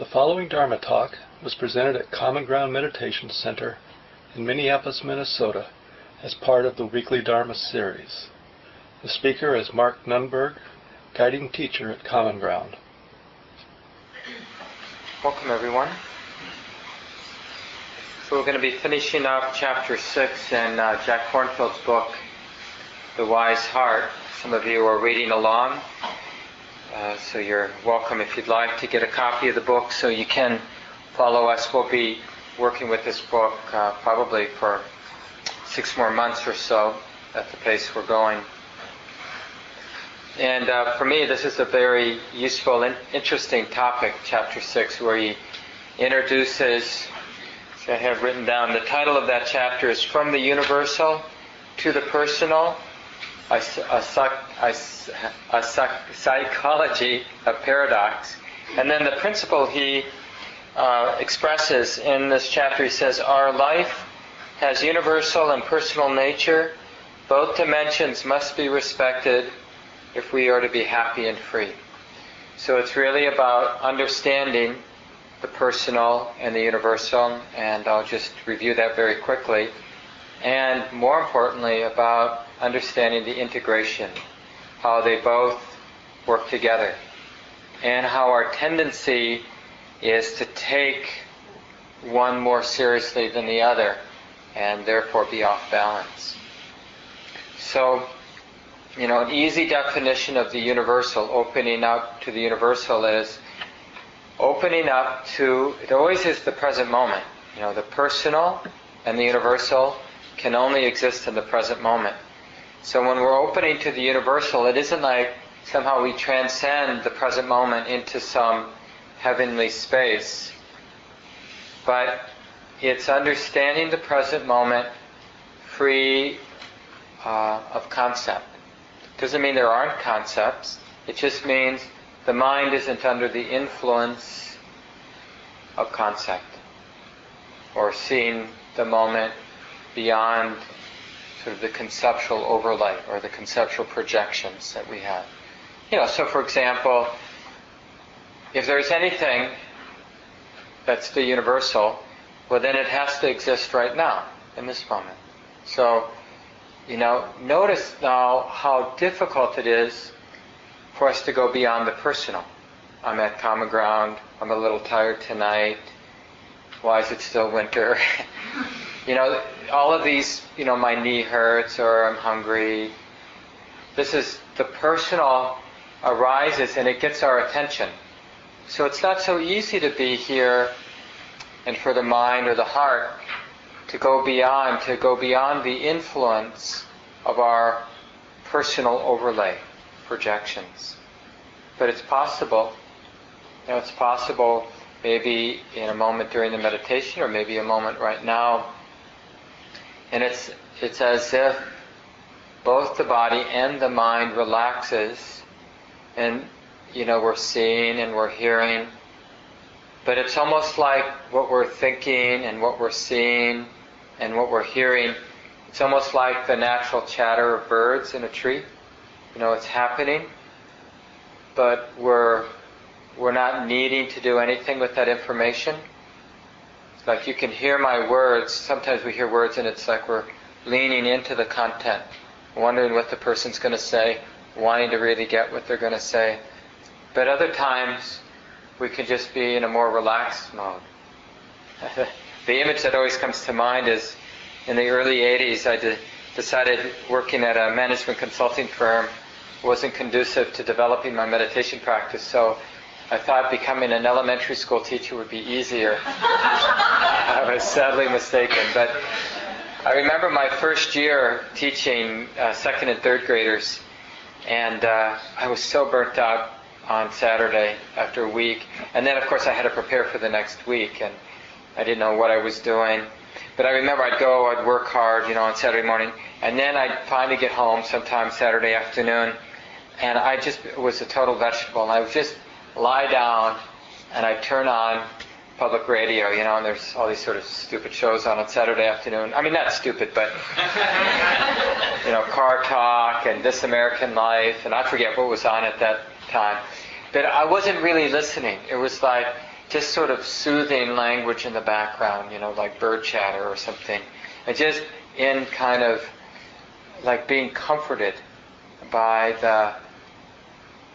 The following Dharma talk was presented at Common Ground Meditation Center in Minneapolis, Minnesota, as part of the weekly Dharma series. The speaker is Mark Nunberg, guiding teacher at Common Ground. Welcome, everyone. So we're going to be finishing up chapter six in uh, Jack Kornfield's book, The Wise Heart. Some of you are reading along, uh, so you're welcome if you'd like to get a copy of the book so you can follow us. We'll be working with this book uh, probably for six more months or so at the pace we're going. And uh, for me, this is a very useful and interesting topic, chapter six, where he introduces. So I have written down the title of that chapter is From the Universal to the Personal, a, a, a, Psychology of Paradox. And then the principle he uh, expresses in this chapter, he says, Our life has universal and personal nature. Both dimensions must be respected if we are to be happy and free. So it's really about understanding the personal and the universal, and I'll just review that very quickly. And more importantly, about understanding the integration, how they both work together, and how our tendency is to take one more seriously than the other, and therefore be off balance. So, you know, an easy definition of the universal, opening up to the universal is opening up to, it always is the present moment. You know, the personal and the universal can only exist in the present moment. So when we're opening to the universal, it isn't like somehow we transcend the present moment into some heavenly space, but it's understanding the present moment free uh, of concept. Doesn't mean there aren't concepts. It just means the mind isn't under the influence of concept or seeing the moment beyond sort of the conceptual overlay or the conceptual projections that we have. You know, so for example, if there's anything that's the universal, well then it has to exist right now, in this moment. So, you know, notice now how difficult it is for us to go beyond the personal. I'm at common ground. I'm a little tired tonight. Why is it still winter? you know, all of these, you know, my knee hurts or I'm hungry. This is the personal arises and it gets our attention. So it's not so easy to be here and for the mind or the heart to go beyond, to go beyond the influence of our personal overlay projections. But it's possible. You know, it's possible maybe in a moment during the meditation or maybe a moment right now. And it's, it's as if both the body and the mind relaxes and, you know, we're seeing and we're hearing. But it's almost like what we're thinking and what we're seeing and what we're hearing. It's almost like the natural chatter of birds in a tree. You know, it's happening, but we're we're not needing to do anything with that information. Like you can hear my words. Sometimes we hear words and it's like we're leaning into the content, wondering what the person's going to say, wanting to really get what they're going to say. But other times we can just be in a more relaxed mode. the image that always comes to mind is in the early 80s, I de- decided working at a management consulting firm wasn't conducive to developing my meditation practice, so I thought becoming an elementary school teacher would be easier. I was sadly mistaken. But I remember my first year teaching uh, second and third graders, and uh, I was so burnt out on Saturday after a week. And then, of course, I had to prepare for the next week, and I didn't know what I was doing. But I remember I'd go, I'd work hard, you know, on Saturday morning, and then I'd finally get home sometime Saturday afternoon, and I just was a total vegetable, and I would just lie down, and I'd turn on public radio, you know, and there's all these sort of stupid shows on on Saturday afternoon. I mean, not stupid, but you know, Car Talk and This American Life, and I forget what was on at that time. But I wasn't really listening. It was like just sort of soothing language in the background, you know, like bird chatter or something. And just in kind of like being comforted by the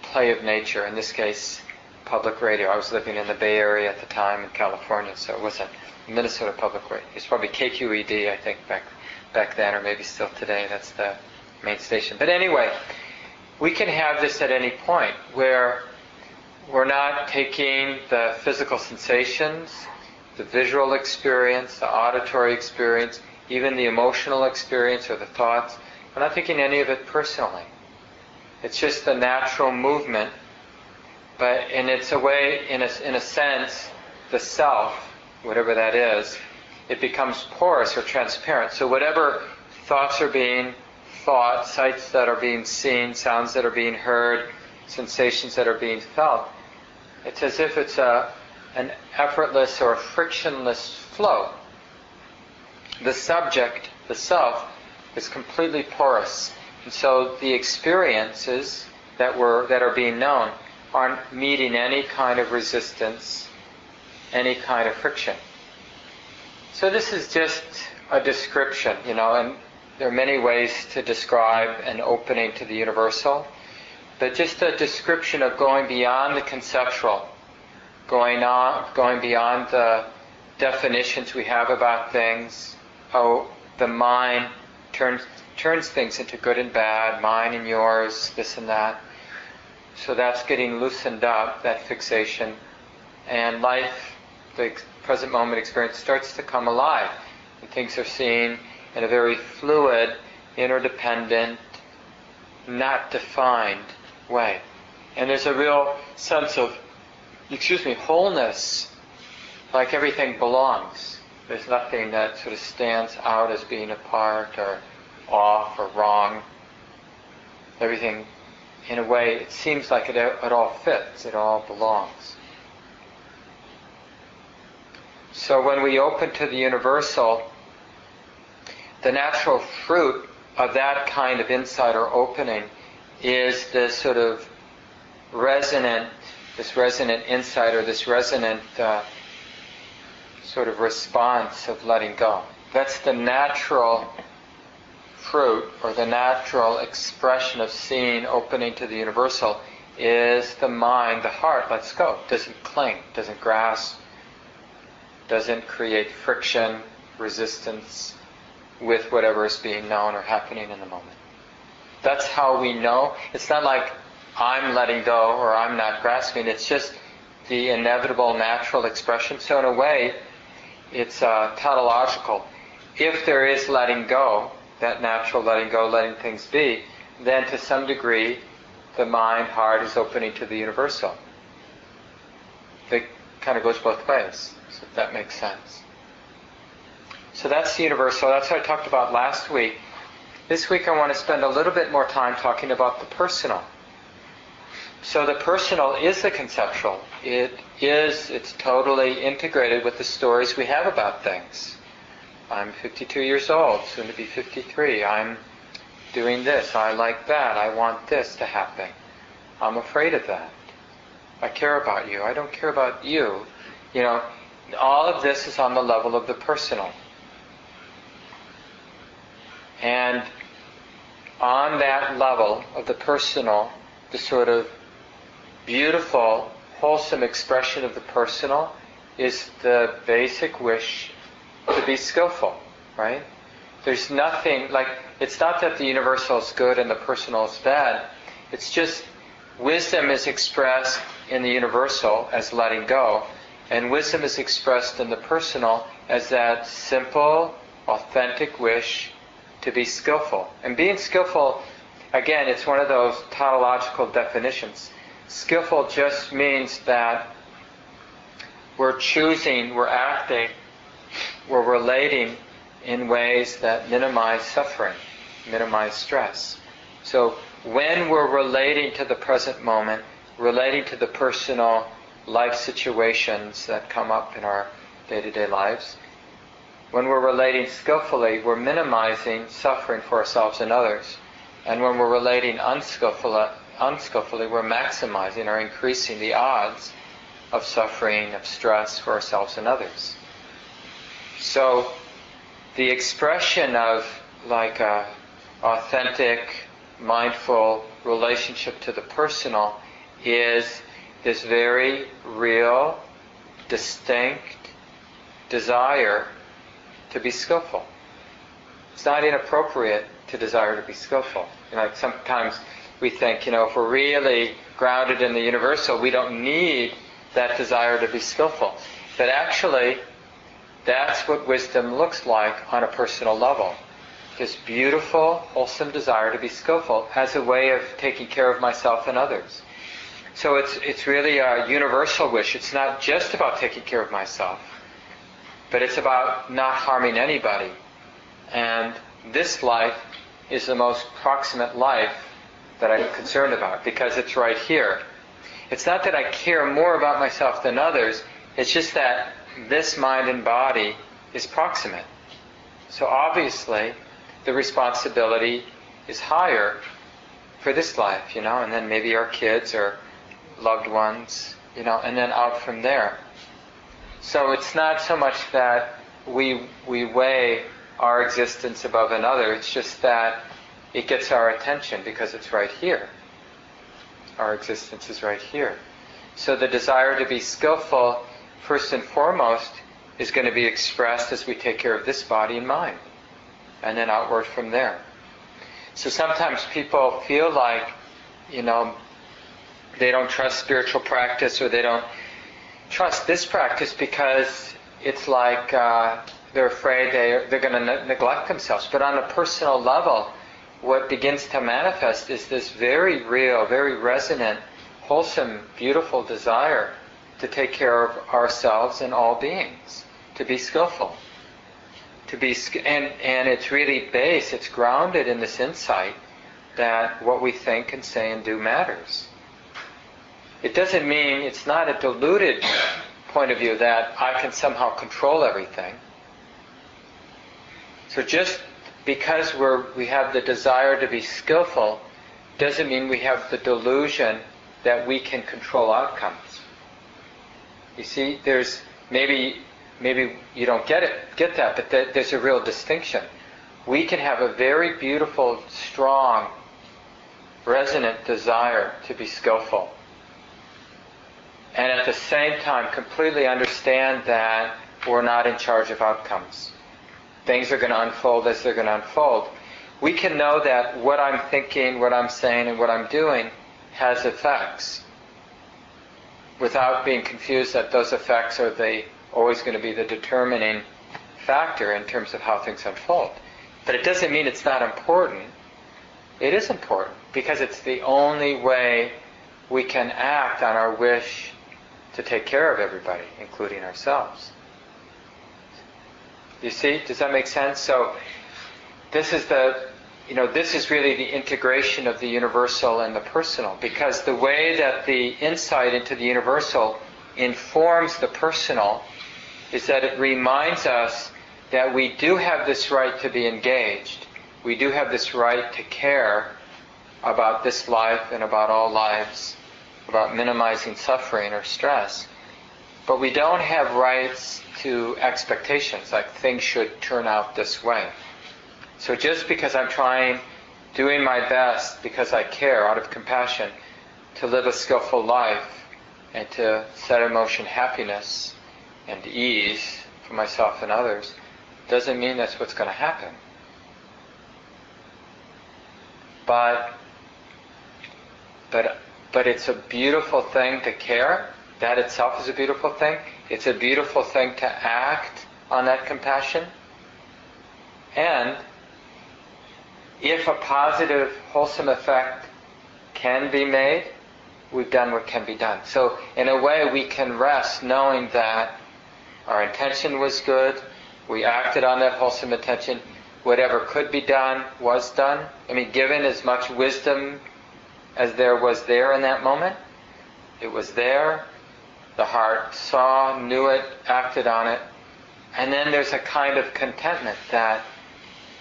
play of nature, in this case, public radio. I was living in the Bay Area at the time in California, so it wasn't Minnesota Public Radio. It's probably KQED, I think, back back then, or maybe still today. That's the main station. But anyway, we can have this at any point where we're not taking the physical sensations, the visual experience, the auditory experience, even the emotional experience or the thoughts. We're not taking any of it personally. It's just the natural movement, but in it's a way, in a, in a sense, the self, whatever that is, it becomes porous or transparent. So whatever thoughts are being thought, sights that are being seen, sounds that are being heard, sensations that are being felt, it's as if it's a, an effortless or frictionless flow. The subject, the self, is completely porous. And so the experiences that were that are being known aren't meeting any kind of resistance, any kind of friction. So this is just a description, you know, and there are many ways to describe an opening to the universal, but just a description of going beyond the conceptual, going on, going beyond the definitions we have about things, how the mind turns turns things into good and bad, mine and yours, this and that. So that's getting loosened up, that fixation, and life, the present moment experience starts to come alive, and things are seen in a very fluid, interdependent, not defined way. And there's a real sense of, excuse me, wholeness, like everything belongs. There's nothing that sort of stands out as being apart or off or wrong. Everything, in a way, it seems like it, it all fits, it all belongs. So when we open to the universal, the natural fruit of that kind of insight or opening is this sort of resonant, this resonant insight or this resonant uh, sort of response of letting go. That's the natural fruit or the natural expression of seeing opening to the universal is the mind, the heart lets go, doesn't cling, doesn't grasp, doesn't create friction, resistance, with whatever is being known or happening in the moment. That's how we know. It's not like I'm letting go or I'm not grasping. It's just the inevitable natural expression. So in a way, it's uh, tautological. If there is letting go, that natural letting go, letting things be, then to some degree, the mind, heart is opening to the universal. It kind of goes both ways, so if that makes sense. So that's the universal. That's what I talked about last week. This week I want to spend a little bit more time talking about the personal. So the personal is the conceptual. It is, it's totally integrated with the stories we have about things. I'm 52 years old, soon to be 53. I'm doing this. I like that. I want this to happen. I'm afraid of that. I care about you. I don't care about you. You know, all of this is on the level of the personal. And on that level of the personal, the sort of beautiful, wholesome expression of the personal is the basic wish to be skillful, right? There's nothing like it's not that the universal is good and the personal is bad. It's just wisdom is expressed in the universal as letting go, and wisdom is expressed in the personal as that simple, authentic wish to be skillful. And being skillful, again, it's one of those tautological definitions. Skillful just means that we're choosing, we're acting, we're relating in ways that minimize suffering, minimize stress. So when we're relating to the present moment, relating to the personal life situations that come up in our day to day lives, when we're relating skillfully, we're minimizing suffering for ourselves and others. And when we're relating unskillfully, unskillfully, we're maximizing or increasing the odds of suffering, of stress for ourselves and others. So the expression of like a authentic, mindful relationship to the personal is this very real, distinct desire to be skillful. It's not inappropriate to desire to be skillful. You know, like sometimes we think, you know, if we're really grounded in the universal, we don't need that desire to be skillful. But actually, that's what wisdom looks like on a personal level. This beautiful, wholesome desire to be skillful as a way of taking care of myself and others. So it's, it's really a universal wish. It's not just about taking care of myself, but it's about not harming anybody. And this life is the most proximate life that I'm concerned about because it's right here. It's not that I care more about myself than others, it's just that this mind and body is proximate. So obviously, the responsibility is higher for this life, you know, and then maybe our kids or loved ones, you know, and then out from there. So it's not so much that we we weigh our existence above another, it's just that it gets our attention because it's right here. Our existence is right here. So the desire to be skillful, first and foremost, is going to be expressed as we take care of this body and mind, and then outward from there. So sometimes people feel like, you know, they don't trust spiritual practice or they don't trust this practice because it's like uh, they're afraid they, they're going to ne- neglect themselves. But on a personal level, what begins to manifest is this very real, very resonant, wholesome, beautiful desire to take care of ourselves and all beings, to be skillful. To be, and, and it's really based, it's grounded in this insight that what we think and say and do matters. It doesn't mean it's not a diluted point of view that I can somehow control everything. So just because we're, we have the desire to be skillful doesn't mean we have the delusion that we can control outcomes. You see, there's maybe maybe you don't get it get that, but th- there's a real distinction. We can have a very beautiful, strong, resonant desire to be skillful, and at the same time completely understand that we're not in charge of outcomes. Things are going to unfold as they're going to unfold. We can know that what I'm thinking, what I'm saying, and what I'm doing has effects without being confused that those effects are the always going to be the determining factor in terms of how things unfold. But it doesn't mean it's not important. It is important because it's the only way we can act on our wish to take care of everybody, including ourselves. You see, does that make sense? So this is the you know, this is really the integration of the universal and the personal, because the way that the insight into the universal informs the personal is that it reminds us that we do have this right to be engaged. We do have this right to care about this life and about all lives, about minimizing suffering or stress. But we don't have rights to expectations, like things should turn out this way. So just because I'm trying, doing my best because I care out of compassion to live a skillful life and to set in motion happiness and ease for myself and others, doesn't mean that's what's going to happen. But, but, but it's a beautiful thing to care. That itself is a beautiful thing. It's a beautiful thing to act on that compassion. And if a positive, wholesome effect can be made, we've done what can be done. So, in a way, we can rest knowing that our intention was good, we acted on that wholesome intention, whatever could be done was done. I mean, given as much wisdom as there was there in that moment, it was there. The heart saw, knew it, acted on it. And then there's a kind of contentment that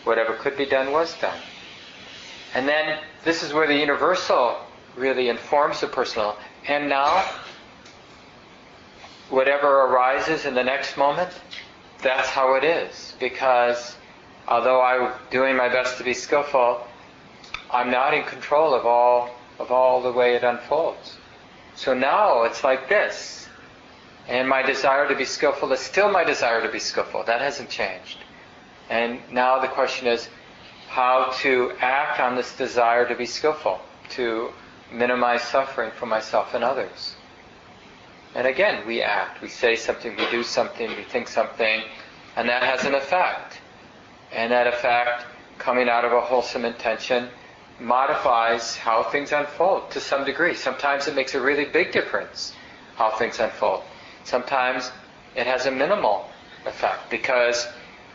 whatever could be done was done. And then this is where the universal really informs the personal. And now, whatever arises in the next moment, that's how it is. Because although I'm doing my best to be skillful, I'm not in control of all of all the way it unfolds. So now it's like this. And my desire to be skillful is still my desire to be skillful. That hasn't changed. And now the question is how to act on this desire to be skillful, to minimize suffering for myself and others. And again, we act. We say something, we do something, we think something, and that has an effect. And that effect, coming out of a wholesome intention, modifies how things unfold to some degree. Sometimes it makes a really big difference how things unfold. Sometimes it has a minimal effect because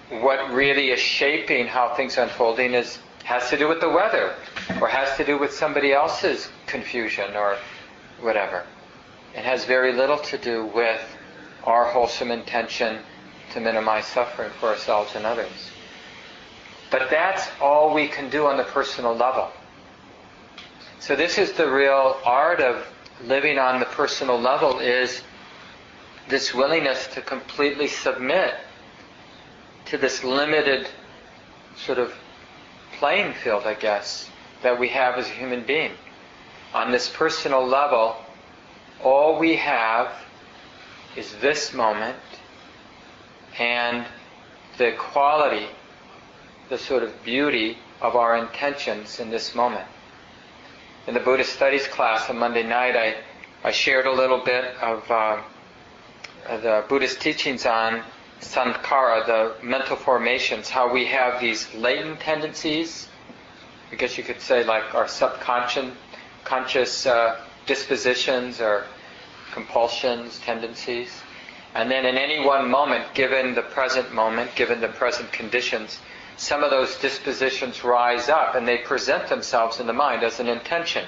what really is shaping how things are unfolding is has to do with the weather or has to do with somebody else's confusion or whatever. It has very little to do with our wholesome intention to minimize suffering for ourselves and others. But that's all we can do on the personal level. So this is the real art of living on the personal level is this willingness to completely submit to this limited sort of playing field, I guess, that we have as a human being. On this personal level, all we have is this moment and the quality, the sort of beauty of our intentions in this moment. In the Buddhist studies class on Monday night, I, I shared a little bit of uh, the Buddhist teachings on sankhara, the mental formations, how we have these latent tendencies. I guess you could say like our subconscious conscious uh, dispositions or compulsions, tendencies. And then in any one moment, given the present moment, given the present conditions, some of those dispositions rise up and they present themselves in the mind as an intention.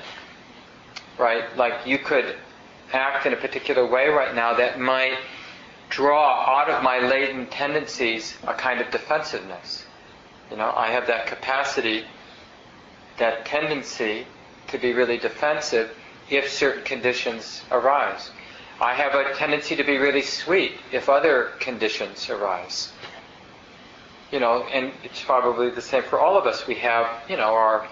Right? Like you could act in a particular way right now that might draw out of my latent tendencies a kind of defensiveness. You know, I have that capacity, that tendency to be really defensive if certain conditions arise. I have a tendency to be really sweet if other conditions arise. You know, and it's probably the same for all of us. We have, you know, our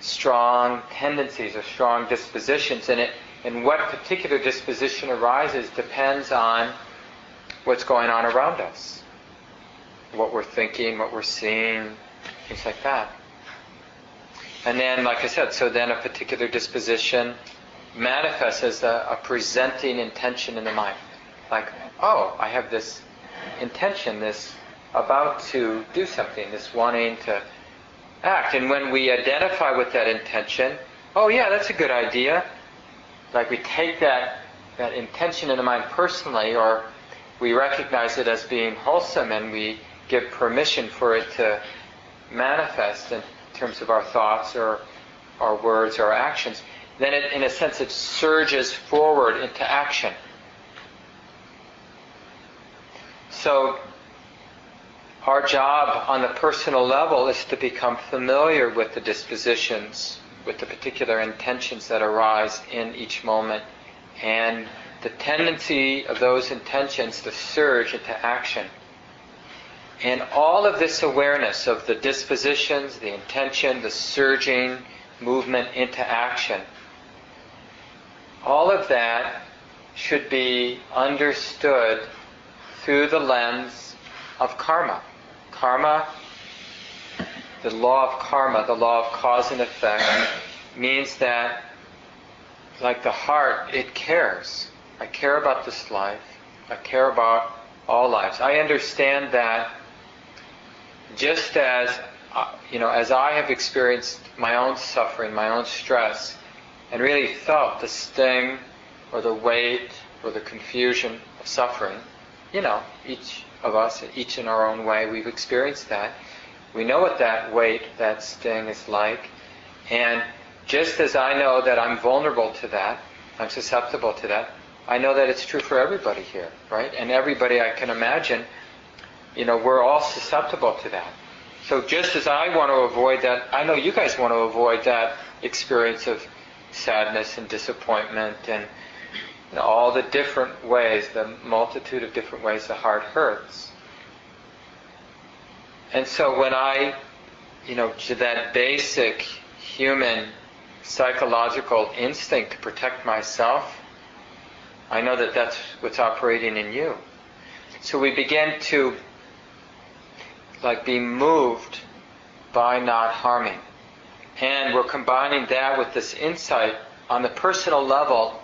strong tendencies or strong dispositions, and it and what particular disposition arises depends on what's going on around us. What we're thinking, what we're seeing, things like that. And then, like I said, so then a particular disposition manifests as a, a presenting intention in the mind. Like, oh, I have this intention, this about to do something, this wanting to act. And when we identify with that intention, oh yeah, that's a good idea. Like we take that that intention in the mind personally, or we recognize it as being wholesome, and we give permission for it to manifest in terms of our thoughts or our words or our actions. Then, it, in a sense, it surges forward into action. So, our job on the personal level is to become familiar with the dispositions with the particular intentions that arise in each moment and the tendency of those intentions to surge into action. And all of this awareness of the dispositions, the intention, the surging movement into action, all of that should be understood through the lens of karma. Karma the law of karma, the law of cause and effect, means that, like the heart, it cares. I care about this life. I care about all lives. I understand that just as, uh, you know, as I have experienced my own suffering, my own stress, and really felt the sting or the weight or the confusion of suffering, you know, each of us, each in our own way, we've experienced that. We know what that weight, that sting is like. And just as I know that I'm vulnerable to that, I'm susceptible to that, I know that it's true for everybody here, right? And everybody I can imagine, you know, we're all susceptible to that. So just as I want to avoid that, I know you guys want to avoid that experience of sadness and disappointment and you know, all the different ways, the multitude of different ways the heart hurts. And so when I, you know, to that basic human psychological instinct to protect myself, I know that that's what's operating in you. So we begin to like be moved by not harming. And we're combining that with this insight on the personal level.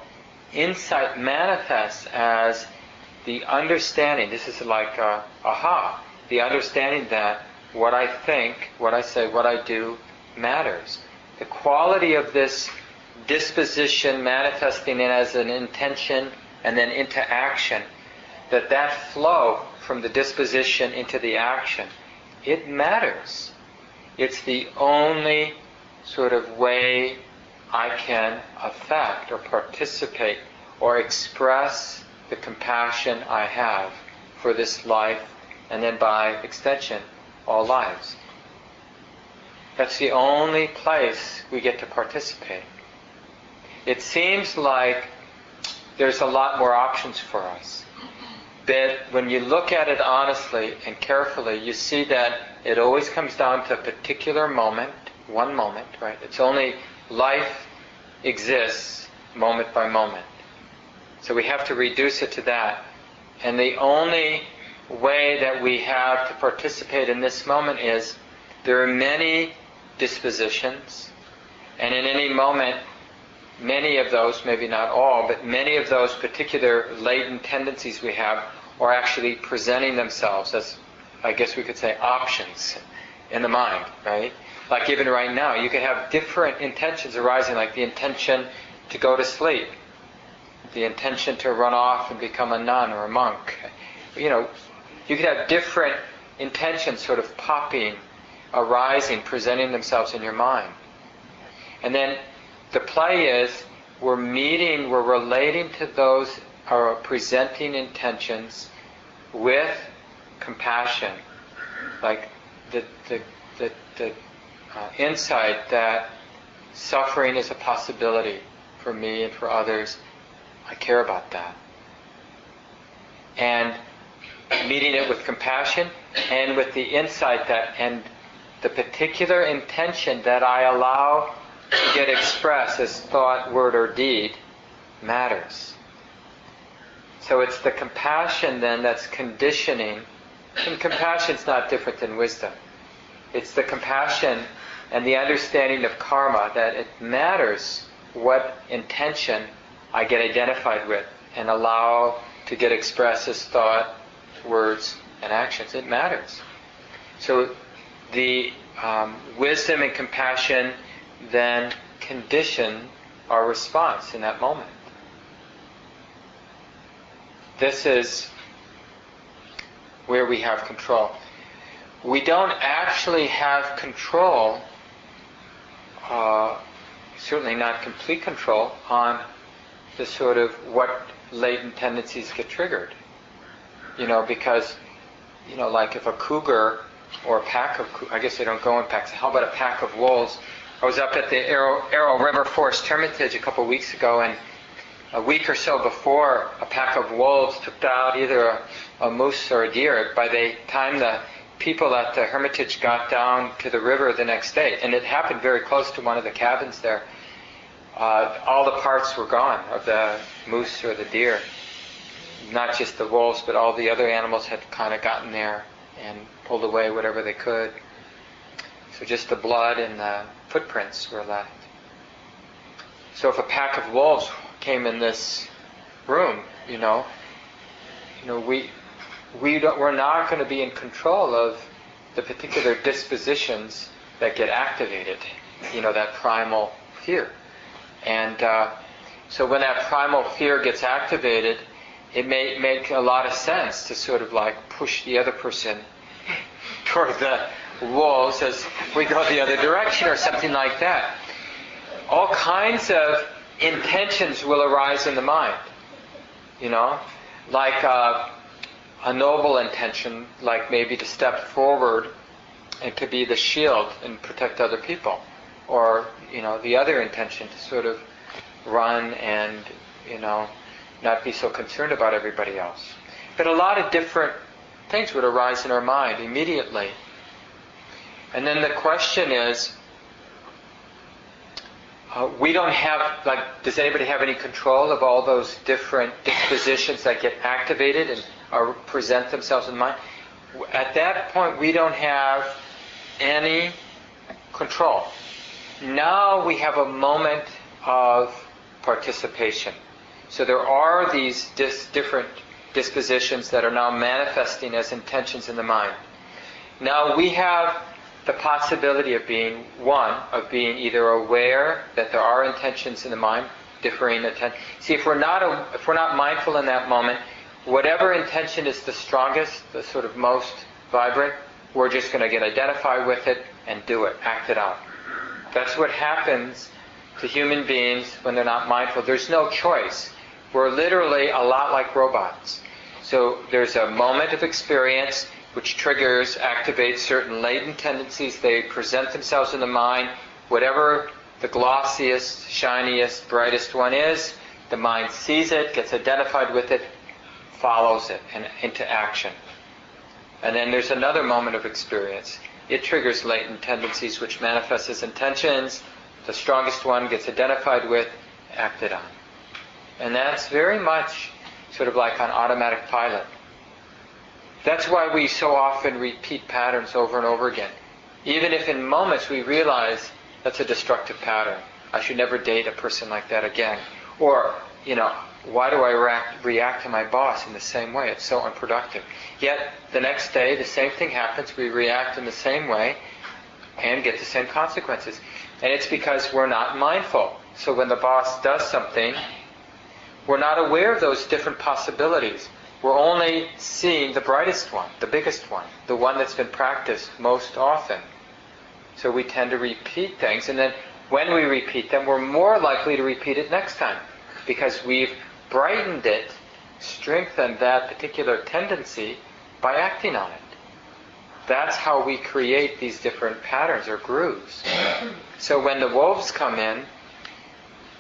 Insight manifests as the understanding. This is like a, aha, the understanding that what I think, what I say, what I do matters. The quality of this disposition manifesting it as an intention and then into action, that that flow from the disposition into the action, it matters. It's the only sort of way I can affect or participate or express the compassion I have for this life and then by extension, all lives. That's the only place we get to participate. It seems like there's a lot more options for us. But when you look at it honestly and carefully, you see that it always comes down to a particular moment, one moment, right? It's only life exists moment by moment. So we have to reduce it to that. And the only way that we have to participate in this moment is there are many dispositions, and in any moment, many of those, maybe not all, but many of those particular latent tendencies we have are actually presenting themselves as, I guess we could say, options in the mind, right? Like even right now, you could have different intentions arising, like the intention to go to sleep, the intention to run off and become a nun or a monk. You know, you could have different intentions sort of popping, arising, presenting themselves in your mind. And then the play is we're meeting, we're relating to those are presenting intentions with compassion, like the the the, the uh, insight that suffering is a possibility for me and for others. I care about that, and meeting it with compassion and with the insight that and the particular intention that I allow get expressed as thought, word, or deed matters. So it's the compassion then that's conditioning, and compassion's not different than wisdom. It's the compassion and the understanding of karma that it matters what intention I get identified with and allow to get expressed as thought, words, and actions. It matters. So the um, wisdom and compassion then condition our response in that moment. This is where we have control. We don't actually have control, uh, certainly not complete control, on the sort of what latent tendencies get triggered. You know, because, you know, like if a cougar or a pack of, I guess they don't go in packs, how about a pack of wolves? I was up at the Arrow, Arrow River Forest Hermitage a couple of weeks ago, and a week or so before, a pack of wolves took out either a, a moose or a deer. By the time the people at the Hermitage got down to the river the next day, and it happened very close to one of the cabins there, uh, all the parts were gone of the moose or the deer. Not just the wolves, but all the other animals had kind of gotten there and pulled away whatever they could. So just the blood and the footprints were left. So if a pack of wolves came in this room, you know, you know, we we don't, we're not going to be in control of the particular dispositions that get activated. You know, that primal fear, and uh, so when that primal fear gets activated, it may make a lot of sense to sort of like push the other person toward the wolves as we go the other direction or something like that. All kinds of intentions will arise in the mind. You know, like uh, a noble intention, like maybe to step forward and to be the shield and protect other people, or you know, the other intention to sort of run and you know not be so concerned about everybody else. But a lot of different things would arise in our mind immediately. And then the question is, uh, we don't have, like, does anybody have any control of all those different dispositions that get activated and or present themselves in mind? At that point, we don't have any control. Now we have a moment of participation. So there are these dis- different dispositions that are now manifesting as intentions in the mind. Now we have the possibility of being one, of being either aware that there are intentions in the mind, differing intentions. See, if we're not a, if we're not mindful in that moment, whatever intention is the strongest, the sort of most vibrant, we're just going to get identified with it and do it, act it out. That's what happens to human beings when they're not mindful. There's no choice. We're literally a lot like robots. So there's a moment of experience which triggers, activates certain latent tendencies. They present themselves in the mind. Whatever the glossiest, shiniest, brightest one is, the mind sees it, gets identified with it, follows it and into action. And then there's another moment of experience. It triggers latent tendencies which manifest as intentions. The strongest one gets identified with, acted on. And that's very much sort of like on automatic pilot. That's why we so often repeat patterns over and over again. Even if in moments we realize that's a destructive pattern. I should never date a person like that again. Or, you know, why do I react, react to my boss in the same way? It's so unproductive. Yet the next day, the same thing happens. We react in the same way and get the same consequences. And it's because we're not mindful. So when the boss does something, we're not aware of those different possibilities. We're only seeing the brightest one, the biggest one, the one that's been practiced most often. So we tend to repeat things, and then when we repeat them, we're more likely to repeat it next time because we've brightened it, strengthened that particular tendency by acting on it. That's how we create these different patterns or grooves. So when the wolves come in,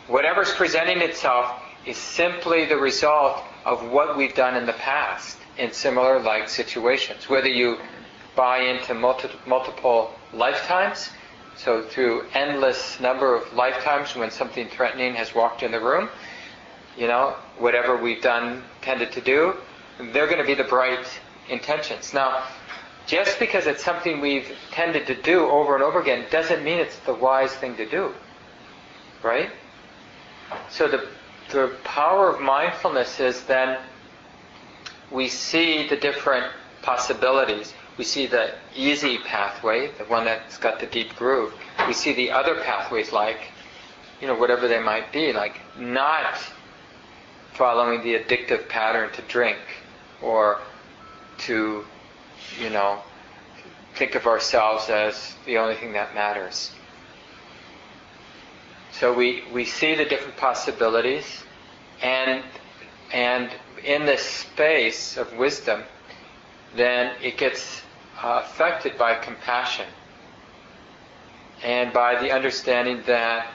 whatever's presenting itself is simply the result of what we've done in the past in similar like situations. Whether you buy into multi- multiple lifetimes, so through endless number of lifetimes when something threatening has walked in the room, you know, whatever we've done, tended to do, they're going to be the bright intentions. Now, just because it's something we've tended to do over and over again doesn't mean it's the wise thing to do. Right? So the the power of mindfulness is then we see the different possibilities. We see the easy pathway, the one that's got the deep groove. We see the other pathways like, you know, whatever they might be, like not following the addictive pattern to drink or to, you know, think of ourselves as the only thing that matters. So we, we see the different possibilities, and and in this space of wisdom, then it gets uh, affected by compassion and by the understanding that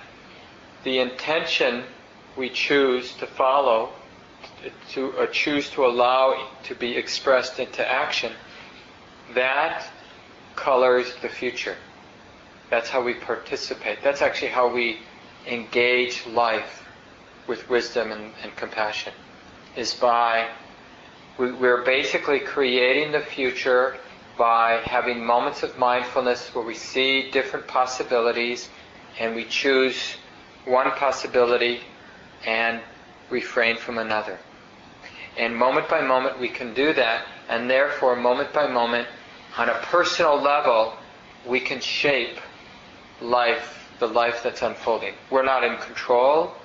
the intention we choose to follow, to or choose to allow to be expressed into action, that colors the future. That's how we participate. That's actually how we engage life with wisdom and, and compassion is by we, we're basically creating the future by having moments of mindfulness where we see different possibilities and we choose one possibility and refrain from another. And moment by moment we can do that, and therefore, moment by moment, on a personal level, we can shape life the life that's unfolding. We're not in control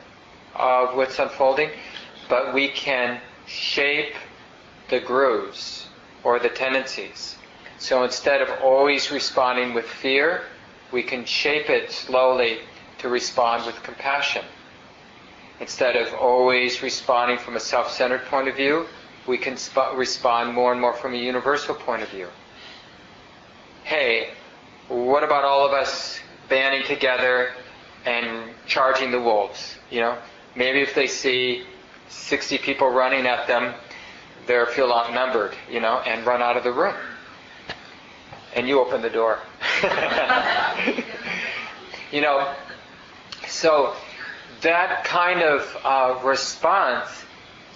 of what's unfolding, but we can shape the grooves or the tendencies. So instead of always responding with fear, we can shape it slowly to respond with compassion. Instead of always responding from a self centered point of view, we can sp- respond more and more from a universal point of view. Hey, what about all of us banding together and charging the wolves. You know, maybe if they see 60 people running at them, they'll feel outnumbered, you know, and run out of the room. And you open the door. you know, so that kind of uh, response,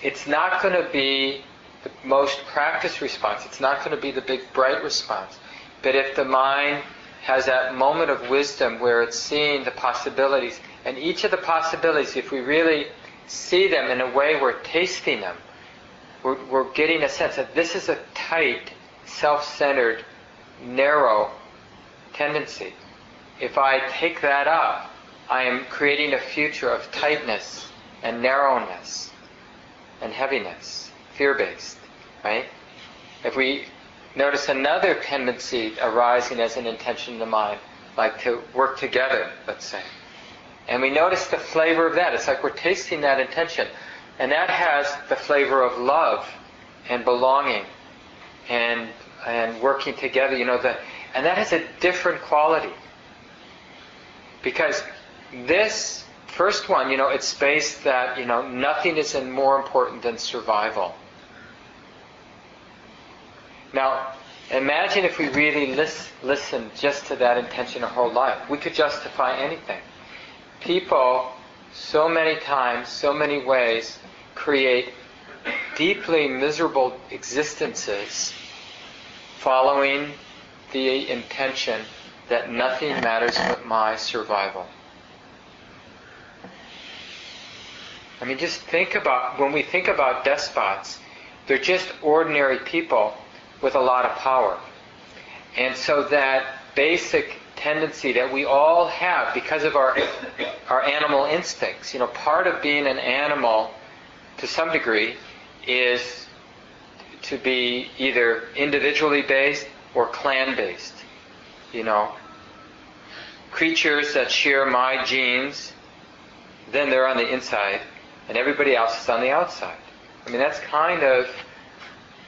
it's not going to be the most practiced response. It's not going to be the big bright response. But if the mind has that moment of wisdom where it's seeing the possibilities, and each of the possibilities, if we really see them in a way we're tasting them, we're, we're getting a sense that this is a tight, self-centered, narrow tendency. If I take that up, I am creating a future of tightness and narrowness and heaviness, fear-based, right? If we notice another tendency arising as an intention in the mind, like to work together, let's say, and we notice the flavor of that. It's like we're tasting that intention. And that has the flavor of love and belonging and and working together, you know, the, and that has a different quality. Because this first one, you know, it's based that, you know, nothing is more important than survival. Now, imagine if we really lis- listen just to that intention our whole life. We could justify anything. People, so many times, so many ways, create deeply miserable existences following the intention that nothing matters but my survival. I mean, just think about when we think about despots, they're just ordinary people with a lot of power. And so that basic tendency that we all have because of our our animal instincts, you know, part of being an animal to some degree is to be either individually based or clan based. You know, creatures that share my genes, then they're on the inside, and everybody else is on the outside. I mean, that's kind of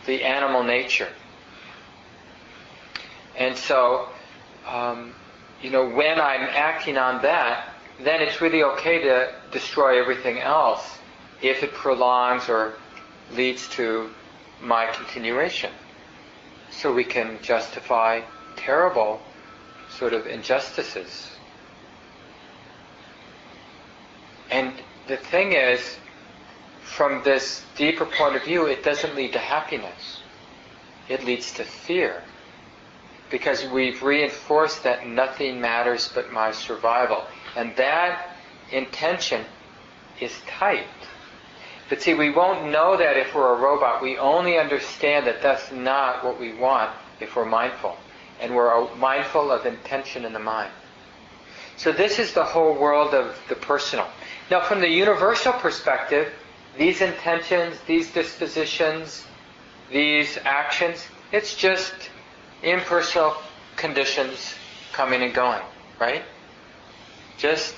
the animal nature. And so, um, you know, when I'm acting on that, then it's really okay to destroy everything else if it prolongs or leads to my continuation. So we can justify terrible sort of injustices. And the thing is, from this deeper point of view, it doesn't lead to happiness. It leads to fear. Because we've reinforced that nothing matters but my survival. And that intention is tight. But see, we won't know that if we're a robot. We only understand that that's not what we want if we're mindful. And we're mindful of intention in the mind. So this is the whole world of the personal. Now, from the universal perspective, these intentions, these dispositions, these actions, it's just impersonal conditions coming and going, right? Just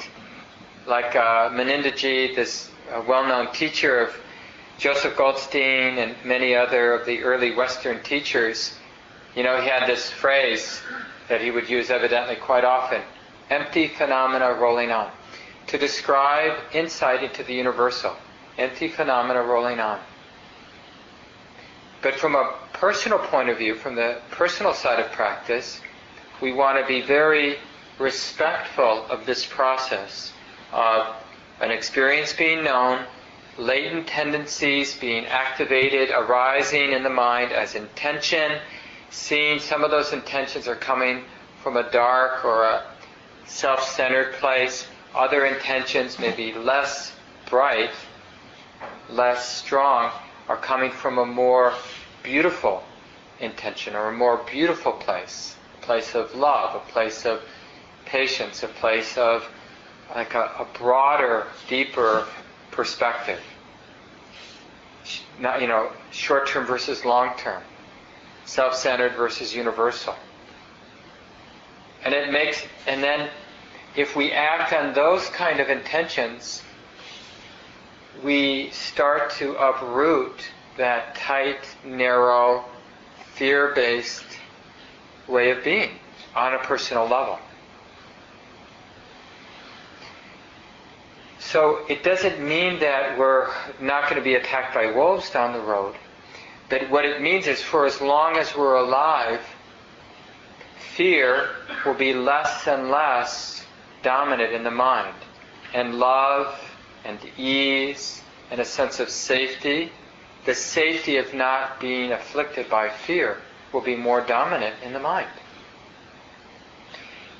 like uh, Munindraji, this a well-known teacher of Joseph Goldstein and many other of the early Western teachers, you know, he had this phrase that he would use evidently quite often empty phenomena rolling on to describe insight into the universal. Empty phenomena rolling on. But from a personal point of view, from the personal side of practice, we want to be very respectful of this process of an experience being known, latent tendencies being activated, arising in the mind as intention, seeing some of those intentions are coming from a dark or a self-centered place. Other intentions, maybe less bright, less strong, are coming from a more beautiful intention or a more beautiful place. A place of love, a place of patience, a place of like a, a broader, deeper perspective. Not, you know, short term versus long term, self centered versus universal. And it makes, and then if we act on those kind of intentions, we start to uproot that tight, narrow, fear based way of being on a personal level. So it doesn't mean that we're not going to be attacked by wolves down the road. But what it means is for as long as we're alive, fear will be less and less dominant in the mind. And love and ease and a sense of safety, the safety of not being afflicted by fear, will be more dominant in the mind.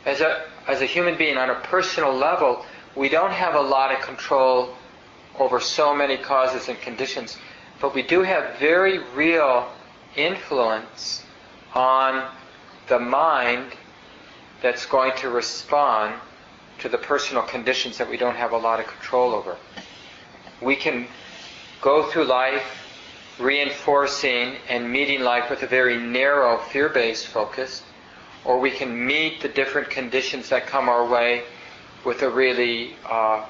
As a, as a human being on a personal level, we don't have a lot of control over so many causes and conditions, but we do have very real influence on the mind that's going to respond to the personal conditions that we don't have a lot of control over. We can go through life reinforcing and meeting life with a very narrow fear based focus, or we can meet the different conditions that come our way with a really uh,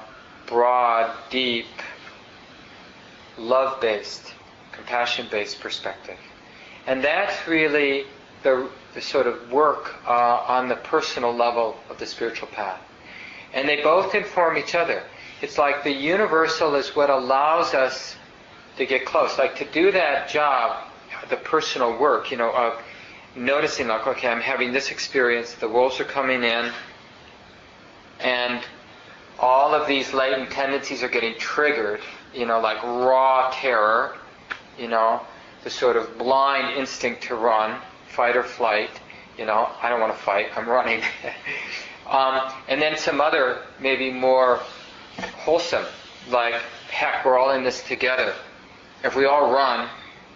broad, deep, love based, compassion based perspective. And that's really the, the sort of work uh, on the personal level of the spiritual path. And they both inform each other. It's like the universal is what allows us to get close. Like to do that job, the personal work, you know, of noticing like, okay, I'm having this experience, the wolves are coming in, and all of these latent tendencies are getting triggered, you know, like raw terror, you know, the sort of blind instinct to run, fight or flight, you know, I don't want to fight, I'm running. um, and then some other, maybe more wholesome, like, heck, we're all in this together. If we all run,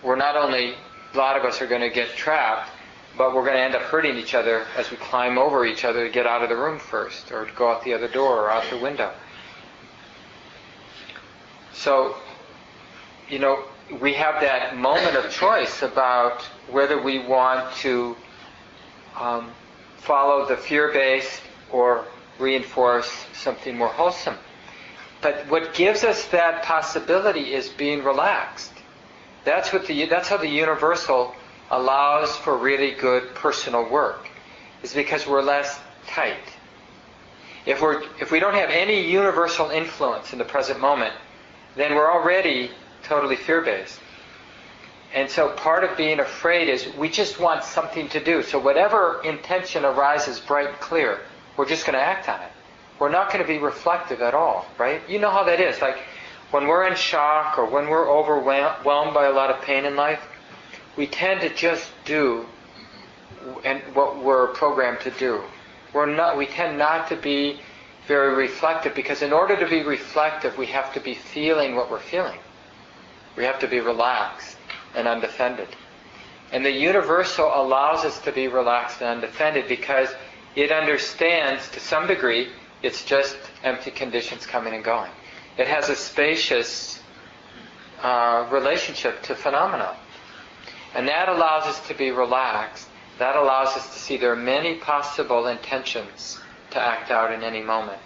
we're not only, a lot of us are going to get trapped, but we're going to end up hurting each other as we climb over each other to get out of the room first, or to go out the other door or out the window. So, you know, we have that moment of choice about whether we want to um, follow the fear based or reinforce something more wholesome. But what gives us that possibility is being relaxed. That's what the that's how the universal allows for really good personal work. Is because we're less tight. If we're if we don't have any universal influence in the present moment, then we're already totally fear-based. And so part of being afraid is we just want something to do. So whatever intention arises bright and clear, we're just going to act on it we're not going to be reflective at all, right? You know how that is. Like when we're in shock or when we're overwhelmed by a lot of pain in life, we tend to just do and what we're programmed to do. We're not. We tend not to be very reflective because in order to be reflective, we have to be feeling what we're feeling. We have to be relaxed and undefended. And the universal allows us to be relaxed and undefended because it understands to some degree it's just empty conditions coming and going. It has a spacious uh, relationship to phenomena. And that allows us to be relaxed. That allows us to see there are many possible intentions to act out in any moment.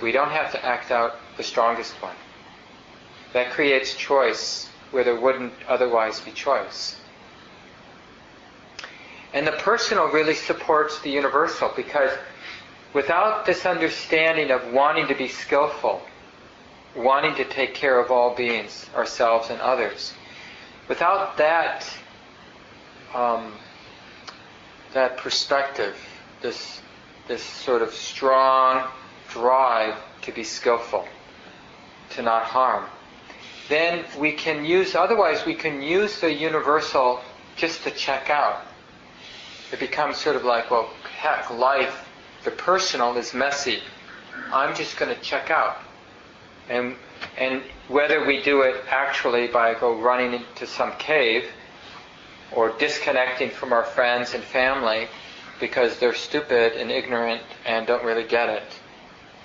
We don't have to act out the strongest one. That creates choice where there wouldn't otherwise be choice. And the personal really supports the universal because without this understanding of wanting to be skillful, wanting to take care of all beings, ourselves and others, without that um, that perspective, this this sort of strong drive to be skillful, to not harm, then we can use. Otherwise, we can use the universal just to check out. It becomes sort of like, well, heck, life the personal is messy. I'm just going to check out. And, and whether we do it actually by go running into some cave or disconnecting from our friends and family because they're stupid and ignorant and don't really get it.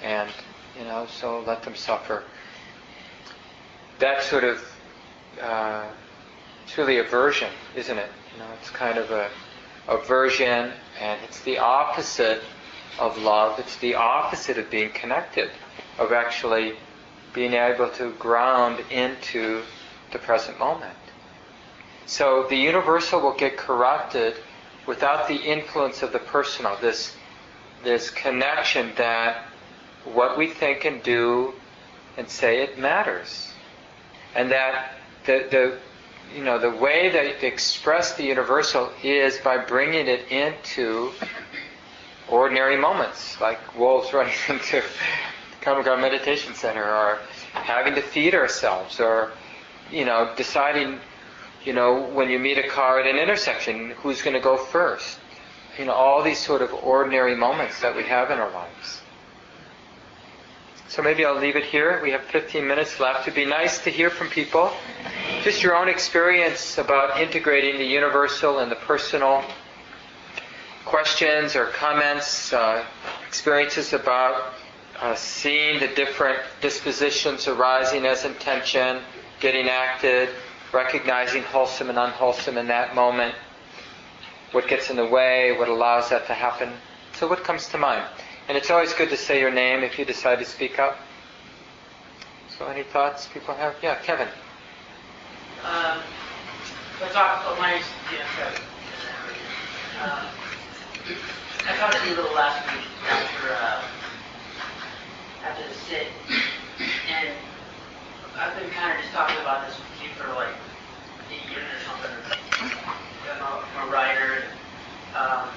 And, you know, so let them suffer. That sort of, uh, it's really aversion, isn't it? You know, it's kind of a aversion and it's the opposite of love. It's the opposite of being connected, of actually being able to ground into the present moment. So the universal will get corrupted without the influence of the personal, this, this connection that what we think and do and say it matters. And that the, the you know, the way to express the universal is by bringing it into ordinary moments, like wolves running into Ground Meditation Center, or having to feed ourselves, or you know, deciding, you know, when you meet a car at an intersection, who's going to go first. You know, all these sort of ordinary moments that we have in our lives. So maybe I'll leave it here. We have 15 minutes left. It'd be nice to hear from people. Just your own experience about integrating the universal and the personal. Questions or comments, uh, experiences about uh, seeing the different dispositions arising as intention, getting acted, recognizing wholesome and unwholesome in that moment, what gets in the way, what allows that to happen. So, what comes to mind? And it's always good to say your name if you decide to speak up. So, any thoughts people have? Yeah, Kevin. Um, my yeah, Kevin. Um, I you a little last week after, uh, after the sit, and I've been kind of just talking about this you for like eight years or something. I'm a, I'm a writer. And, um,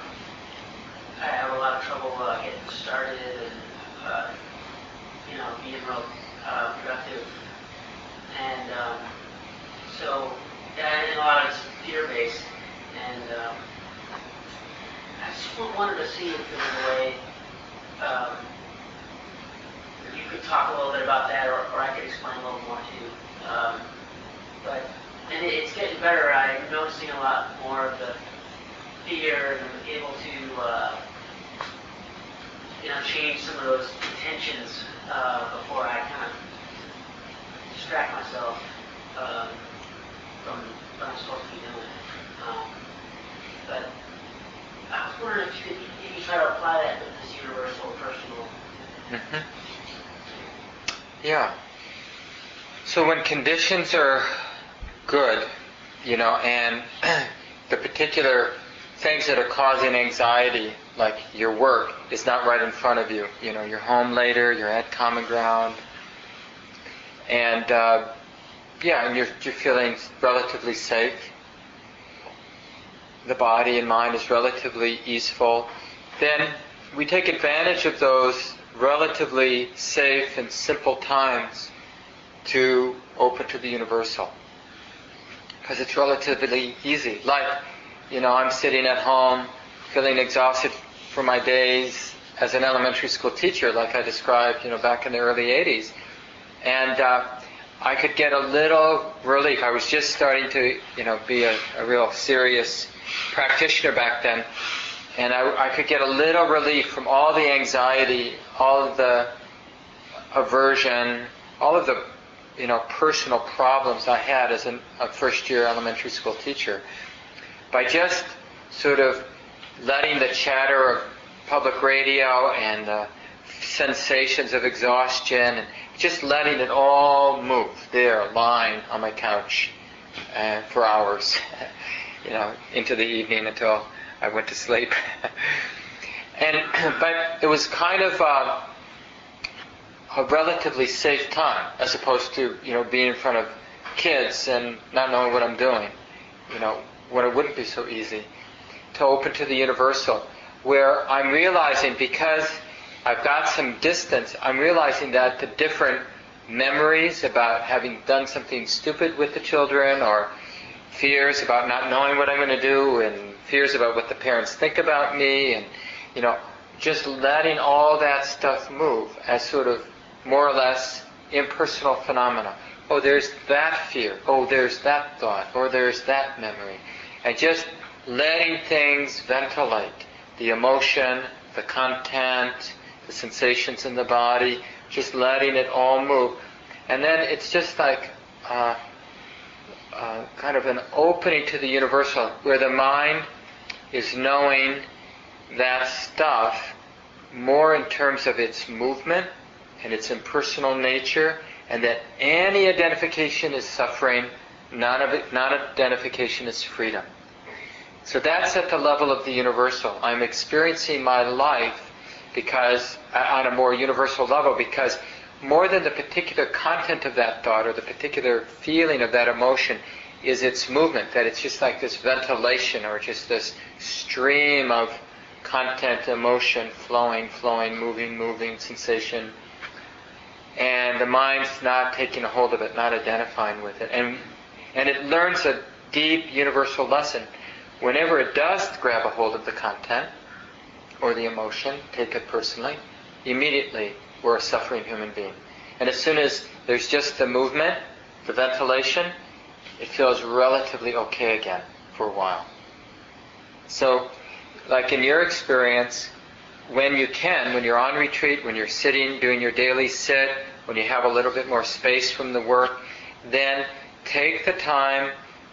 I have a lot of trouble uh, getting started and uh, you know being real uh, productive. And um, so, and a lot of it's fear-based. And um, I just wanted to see if there was a way um, you could talk a little bit about that, or, or I could explain a little more too. Um, but and it, it's getting better. I'm noticing a lot more of the fear and I'm able to uh, you know change some of those intentions uh, before I kind of distract myself um, from what I'm supposed to be doing. Um, but I was wondering if you could maybe try to apply that to this universal personal. Mm-hmm. Yeah. So when conditions are good, you know, and the particular things that are causing anxiety, like your work, is not right in front of you. You know, you're home later, you're at common ground, and uh, yeah, and you're, you're feeling relatively safe. The body and mind is relatively easeful. Then we take advantage of those relatively safe and simple times to open to the universal. Because it's relatively easy. Like, you know, I'm sitting at home feeling exhausted for my days as an elementary school teacher, like I described, you know, back in the early 80s. And uh, I could get a little relief. I was just starting to, you know, be a, a real serious practitioner back then. And I, I could get a little relief from all the anxiety, all of the aversion, all of the you know personal problems I had as an, a first year elementary school teacher by just sort of letting the chatter of public radio and the sensations of exhaustion and just letting it all move there lying on my couch uh, for hours you know into the evening until I went to sleep and but it was kind of uh, a relatively safe time as opposed to you know being in front of kids and not knowing what I'm doing. You know when it wouldn't be so easy to open to the universal, where I'm realizing because I've got some distance, I'm realizing that the different memories about having done something stupid with the children or fears about not knowing what I'm going to do and fears about what the parents think about me and you know just letting all that stuff move as sort of more or less impersonal phenomena. Oh, there's that fear. Oh, there's that thought. Or there's that memory. And just letting things ventilate the emotion, the content, the sensations in the body, just letting it all move. And then it's just like uh, uh, kind of an opening to the universal where the mind is knowing that stuff more in terms of its movement and its impersonal nature, and that any identification is suffering, non identification is freedom. So that's at the level of the universal. I'm experiencing my life because, uh, on a more universal level, because more than the particular content of that thought or the particular feeling of that emotion is its movement, that it's just like this ventilation or just this stream of content, emotion flowing, flowing, moving, moving, sensation. And the mind's not taking a hold of it, not identifying with it. And, and it learns a deep universal lesson. Whenever it does grab a hold of the content or the emotion, take it personally, immediately we're a suffering human being. And as soon as there's just the movement, the ventilation, it feels relatively okay again for a while. So, like in your experience, when you can, when you're on retreat, when you're sitting, doing your daily sit, when you have a little bit more space from the work, then take the time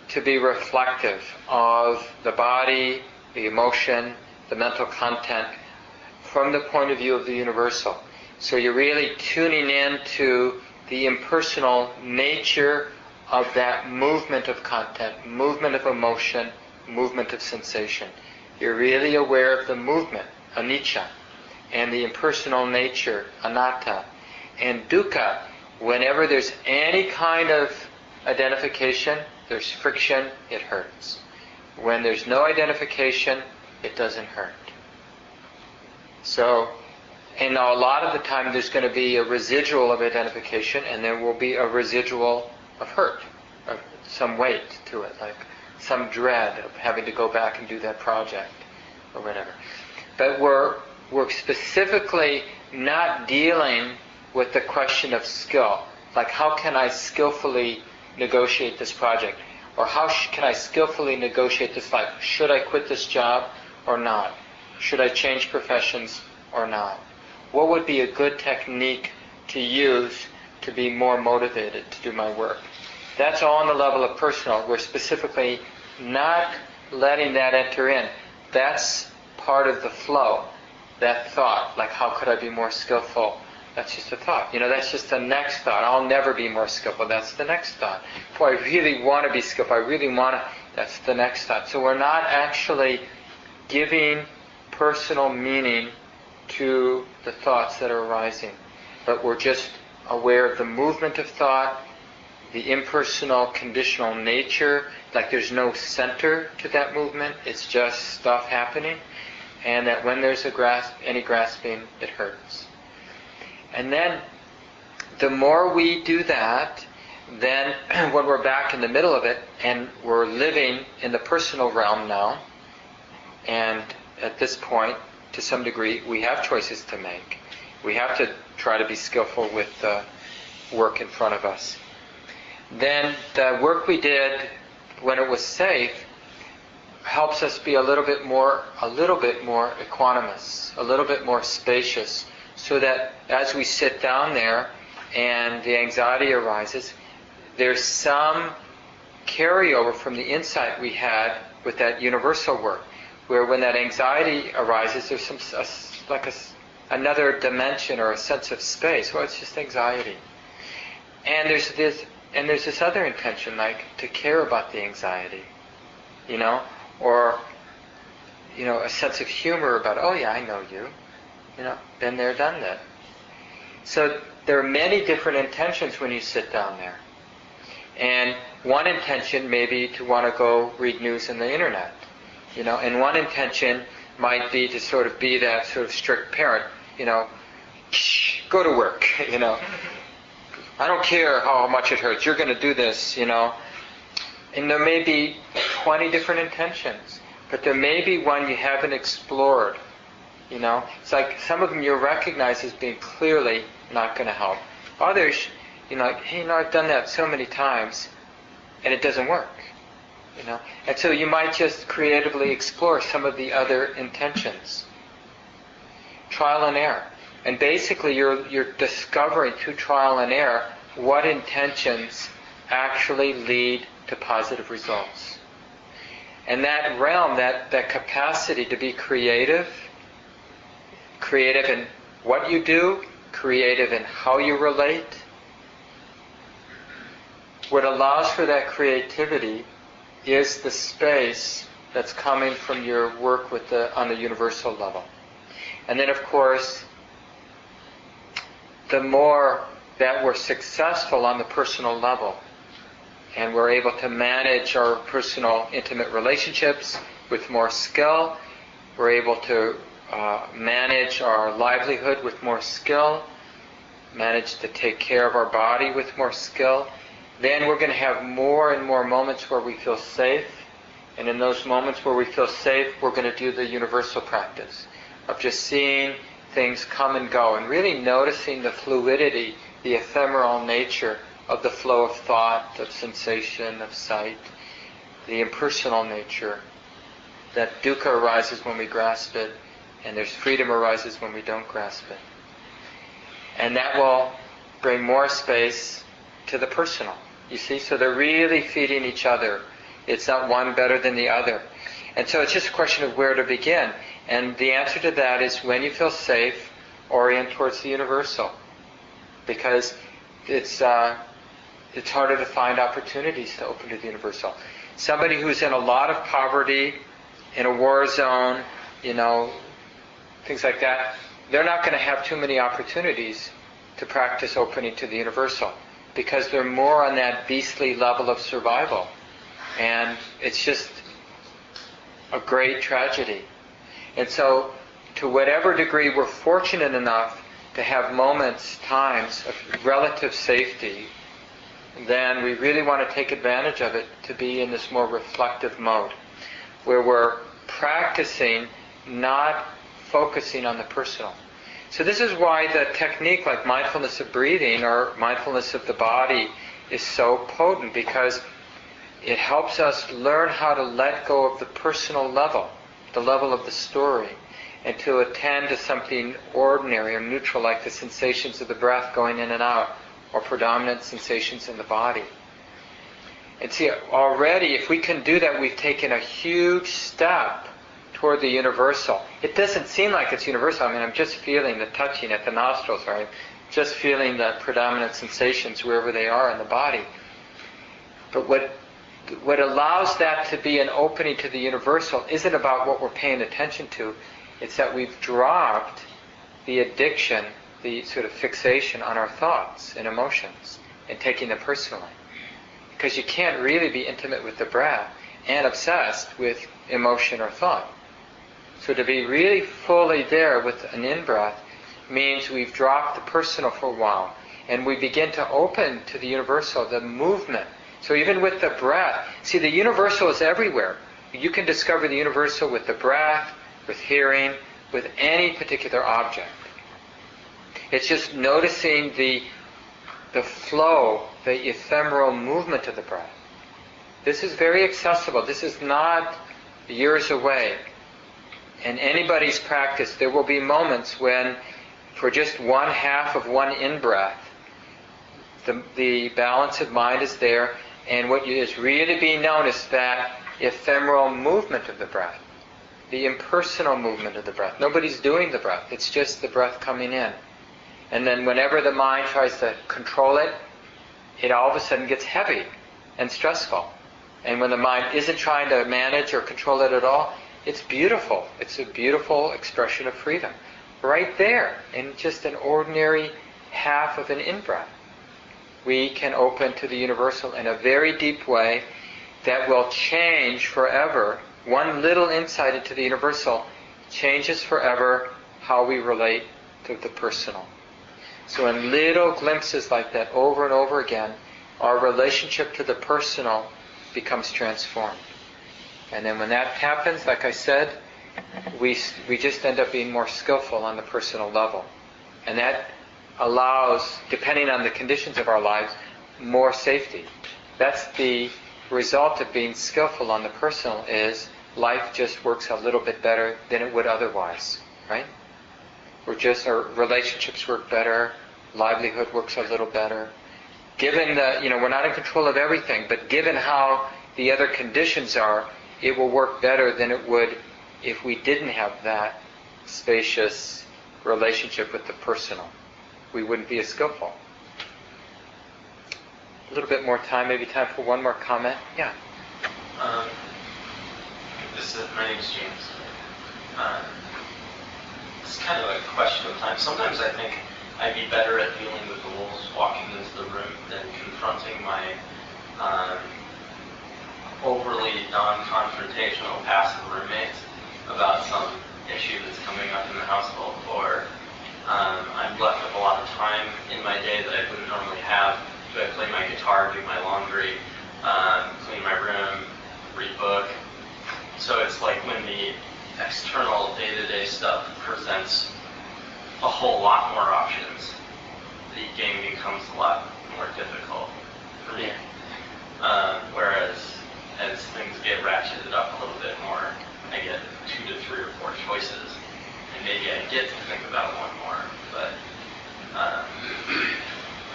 to be reflective of the body, the emotion, the mental content from the point of view of the universal. So you're really tuning in to the impersonal nature of that movement of content, movement of emotion, movement of sensation. You're really aware of the movement, anicca, and the impersonal nature, anatta. And dukkha, whenever there's any kind of identification, there's friction, it hurts. When there's no identification, it doesn't hurt. So, and a lot of the time there's going to be a residual of identification and there will be a residual of hurt, of some weight to it, like some dread of having to go back and do that project or whatever. But we're, we're specifically not dealing with the question of skill. Like, how can I skillfully negotiate this project? Or how sh- can I skillfully negotiate this life? Should I quit this job or not? Should I change professions or not? What would be a good technique to use to be more motivated to do my work? That's all on the level of personal. We're specifically not letting that enter in. That's part of the flow, that thought, like how could I be more skillful? That's just a thought. You know, that's just the next thought. I'll never be more skillful. That's the next thought. Boy, I really want to be skillful. I really want to. That's the next thought. So we're not actually giving personal meaning to the thoughts that are arising, but we're just aware of the movement of thought, the impersonal, conditional nature, like there's no center to that movement, it's just stuff happening, and that when there's a grasp, any grasping, it hurts. And then, the more we do that, then when we're back in the middle of it, and we're living in the personal realm now, and at this point, to some degree, we have choices to make. We have to try to be skillful with the work in front of us. Then the work we did when it was safe helps us be a little bit more, a little bit more equanimous, a little bit more spacious, so that as we sit down there and the anxiety arises, there's some carryover from the insight we had with that universal work where when that anxiety arises, there's some a, like a, another dimension or a sense of space. Well, it's just anxiety, and there's this and there's this other intention, like to care about the anxiety, you know, or you know, a sense of humor about, oh yeah, I know you, you know, been there, done that. So there are many different intentions when you sit down there. And one intention may be to want to go read news on the internet. You know, and one intention might be to sort of be that sort of strict parent, you know, go to work, you know. I don't care how much it hurts, you're going to do this, you know. And there may be 20 different intentions, but there may be one you haven't explored, you know. It's like some of them you recognize as being clearly not going to help. Others, you know, like, hey, you know, I've done that so many times, and it doesn't work. You know? And so you might just creatively explore some of the other intentions. Trial and error. And basically you're, you're discovering through trial and error what intentions actually lead to positive results. And that realm, that, that capacity to be creative, creative in what you do, creative in how you relate, what allows for that creativity is the space that's coming from your work with the, on the universal level. And then, of course, the more that we're successful on the personal level and we're able to manage our personal intimate relationships with more skill. We're able to uh, manage our livelihood with more skill, manage to take care of our body with more skill. Then we're going to have more and more moments where we feel safe. And in those moments where we feel safe, we're going to do the universal practice of just seeing things come and go and really noticing the fluidity, the ephemeral nature of the flow of thought, of sensation, of sight, the impersonal nature, that dukkha arises when we grasp it, and there's freedom arises when we don't grasp it. And that will bring more space to the personal. You see, so they're really feeding each other. It's not one better than the other. And so it's just a question of where to begin. And the answer to that is when you feel safe, orient towards the universal. Because it's, uh, it's harder to find opportunities to open to the universal. Somebody who's in a lot of poverty, in a war zone, you know, things like that, they're not going to have too many opportunities to practice opening to the universal because they're more on that beastly level of survival. And it's just a great tragedy. And so, to whatever degree we're fortunate enough to have moments, times of relative safety, then we really want to take advantage of it to be in this more reflective mode, where we're practicing not focusing on the personal. So this is why the technique like mindfulness of breathing or mindfulness of the body is so potent because it helps us learn how to let go of the personal level, the level of the story, and to attend to something ordinary or neutral like the sensations of the breath going in and out or predominant sensations in the body. And see, already if we can do that, we've taken a huge step toward the universal. It doesn't seem like it's universal. I mean, I'm just feeling the touching at the nostrils, right? Just feeling the predominant sensations wherever they are in the body. But what what allows that to be an opening to the universal isn't about what we're paying attention to. It's that we've dropped the addiction, the sort of fixation on our thoughts and emotions and taking them personally. Because you can't really be intimate with the breath and obsessed with emotion or thought. So to be really fully there with an in-breath means we've dropped the personal for a while and we begin to open to the universal, the movement. So even with the breath, see the universal is everywhere. You can discover the universal with the breath, with hearing, with any particular object. It's just noticing the, the flow, the ephemeral movement of the breath. This is very accessible. This is not years away in anybody's practice, there will be moments when, for just one half of one in breath, the, the balance of mind is there, and what is really being noticed is that ephemeral movement of the breath, the impersonal movement of the breath. Nobody's doing the breath, it's just the breath coming in. And then whenever the mind tries to control it, it all of a sudden gets heavy and stressful. And when the mind isn't trying to manage or control it at all, it's beautiful. It's a beautiful expression of freedom. Right there, in just an ordinary half of an in breath, we can open to the universal in a very deep way that will change forever. One little insight into the universal changes forever how we relate to the personal. So, in little glimpses like that over and over again, our relationship to the personal becomes transformed. And then when that happens, like I said, we, we just end up being more skillful on the personal level. And that allows, depending on the conditions of our lives, more safety. That's the result of being skillful on the personal is life just works a little bit better than it would otherwise, right? We're just, our relationships work better, livelihood works a little better. Given the, you know, we're not in control of everything, but given how the other conditions are, it will work better than it would if we didn't have that spacious relationship with the personal. We wouldn't be as skillful. A little bit more time, maybe time for one more comment. Yeah. Um, this is my name is James. Um, it's kind of a question of time. Sometimes I think I'd be better at dealing with the wolves walking into the room than confronting my um, overly non-confrontational passive roommate about some issue that's coming up in the household, or um, I'm left with a lot of time in my day that I wouldn't normally have. Do I play my guitar, do my laundry, um, clean my room, read book? So it's like when the external day-to-day stuff presents a whole lot more options, the game becomes a lot more difficult for me. Um, whereas as things get ratcheted up a little bit more, I get two to three or four choices, and maybe I get to think about one more. But um,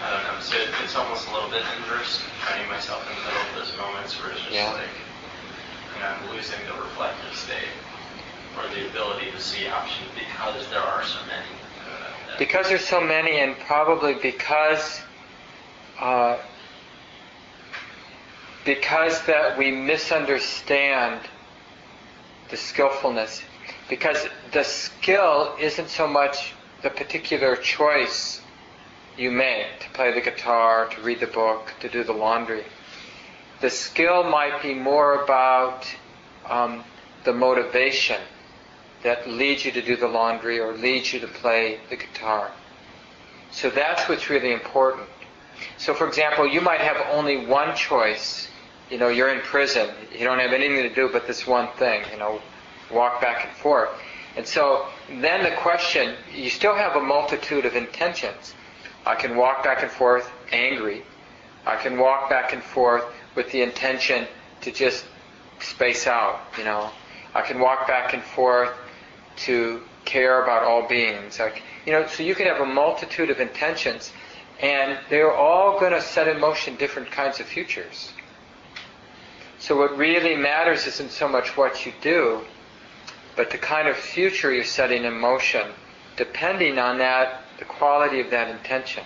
I don't know. So it's almost a little bit inverse, finding myself in the middle of those moments where it's just Yeah. like, you know, I'm losing the reflective state or the ability to see options because there are so many. I don't know. That- Because there's so many, and probably because uh, because that we misunderstand the skillfulness. Because the skill isn't so much the particular choice you make to play the guitar, to read the book, to do the laundry. The skill might be more about um, the motivation that leads you to do the laundry or leads you to play the guitar. So that's what's really important. So, for example, you might have only one choice. You know, you're in prison. You don't have anything to do but this one thing. You know, walk back and forth. And so then the question, you still have a multitude of intentions. I can walk back and forth angry. I can walk back and forth with the intention to just space out, you know. I can walk back and forth to care about all beings. Like, you know, so you can have a multitude of intentions, and they're all going to set in motion different kinds of futures. So what really matters isn't so much what you do, but the kind of future you're setting in motion, depending on that, the quality of that intention.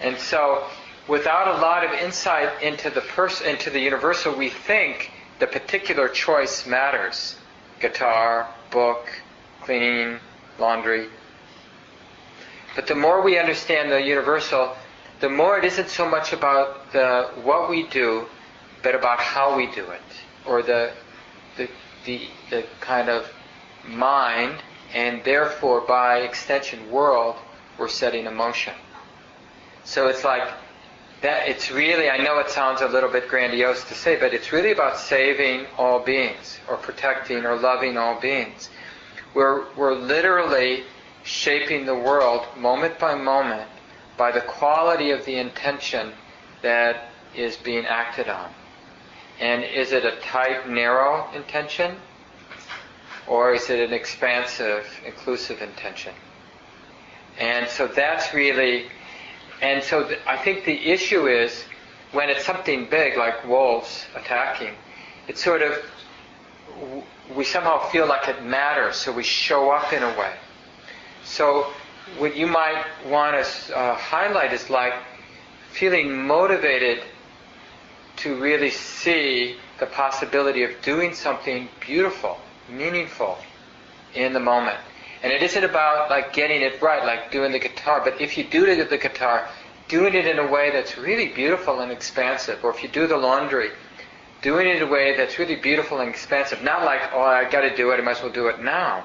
And so, without a lot of insight into the into the universal, we think the particular choice matters: guitar, book, cleaning, laundry. But the more we understand the universal, the more it isn't so much about the what we do, but about how we do it, or the the the, the kind of mind, and therefore by extension world, we're setting in motion. So it's like that. It's really. I know it sounds a little bit grandiose to say, but it's really about saving all beings, or protecting, or loving all beings. We're we're literally shaping the world moment by moment by the quality of the intention that is being acted on. And is it a tight, narrow intention? Or is it an expansive, inclusive intention? And so that's really, and so th- I think the issue is when it's something big like wolves attacking, it's sort of, w- we somehow feel like it matters, so we show up in a way. So what you might want to uh, highlight is like feeling motivated to really see the possibility of doing something beautiful, meaningful in the moment. And it isn't about like getting it right, like doing the guitar, but if you do the guitar, doing it in a way that's really beautiful and expansive, or if you do the laundry, doing it in a way that's really beautiful and expansive, not like, oh, I got to do it, I might as well do it now,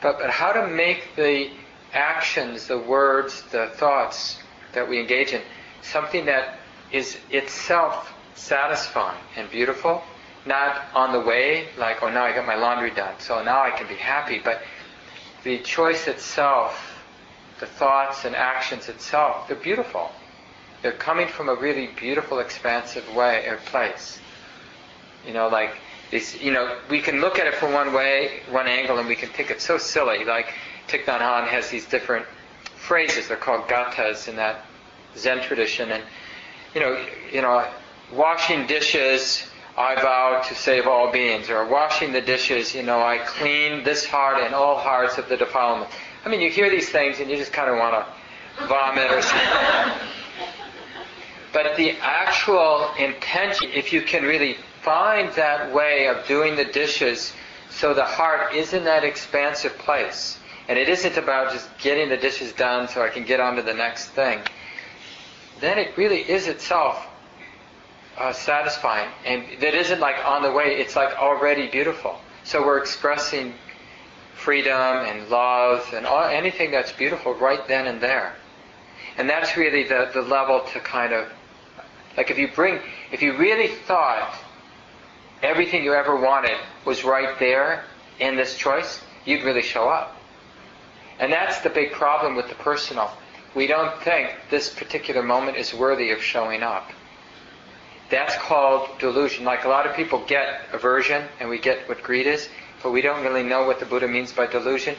but, but how to make the actions, the words, the thoughts that we engage in something that is itself satisfying and beautiful, not on the way, like, oh, now I got my laundry done, so now I can be happy, but the choice itself, the thoughts and actions itself, they're beautiful. They're coming from a really beautiful, expansive way or place. You know, like this. You know, we can look at it from one way, one angle, and we can think it's so silly. Like Thich Nhat Hanh has these different phrases. They're called gathas in that Zen tradition, and you know, you know, washing dishes. I vow to save all beings, or washing the dishes, you know, I clean this heart and all hearts of the defilement. I mean, you hear these things and you just kind of want to vomit or something. But the actual intention, if you can really find that way of doing the dishes so the heart is in that expansive place, and it isn't about just getting the dishes done so I can get on to the next thing, then it really is itself uh, satisfying. And that isn't like on the way, it's like already beautiful. So we're expressing freedom and love and all, anything that's beautiful right then and there. And that's really the, the level to kind of, like if you bring, if you really thought everything you ever wanted was right there in this choice, you'd really show up. And that's the big problem with the personal. We don't think this particular moment is worthy of showing up. That's called delusion. Like a lot of people get aversion and we get what greed is, but we don't really know what the Buddha means by delusion.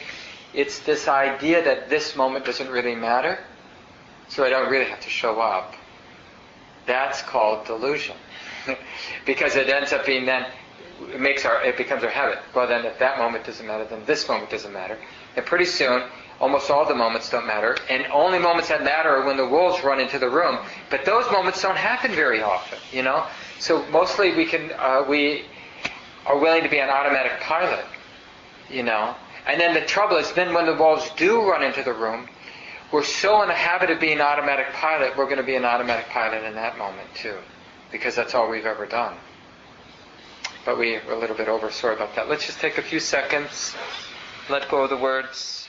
It's this idea that this moment doesn't really matter, so I don't really have to show up. That's called delusion. because it ends up being then it makes our it becomes our habit. Well then if that moment doesn't matter, then this moment doesn't matter. And pretty soon almost all the moments don't matter, and only moments that matter are when the wolves run into the room. But those moments don't happen very often, you know. So mostly we can uh, we are willing to be an automatic pilot, you know. And then the trouble is, then when the wolves do run into the room, we're so in the habit of being automatic pilot, we're going to be an automatic pilot in that moment too, because that's all we've ever done. But we, we're a little bit over. Sorry about that. Let's just take a few seconds. Let go of the words.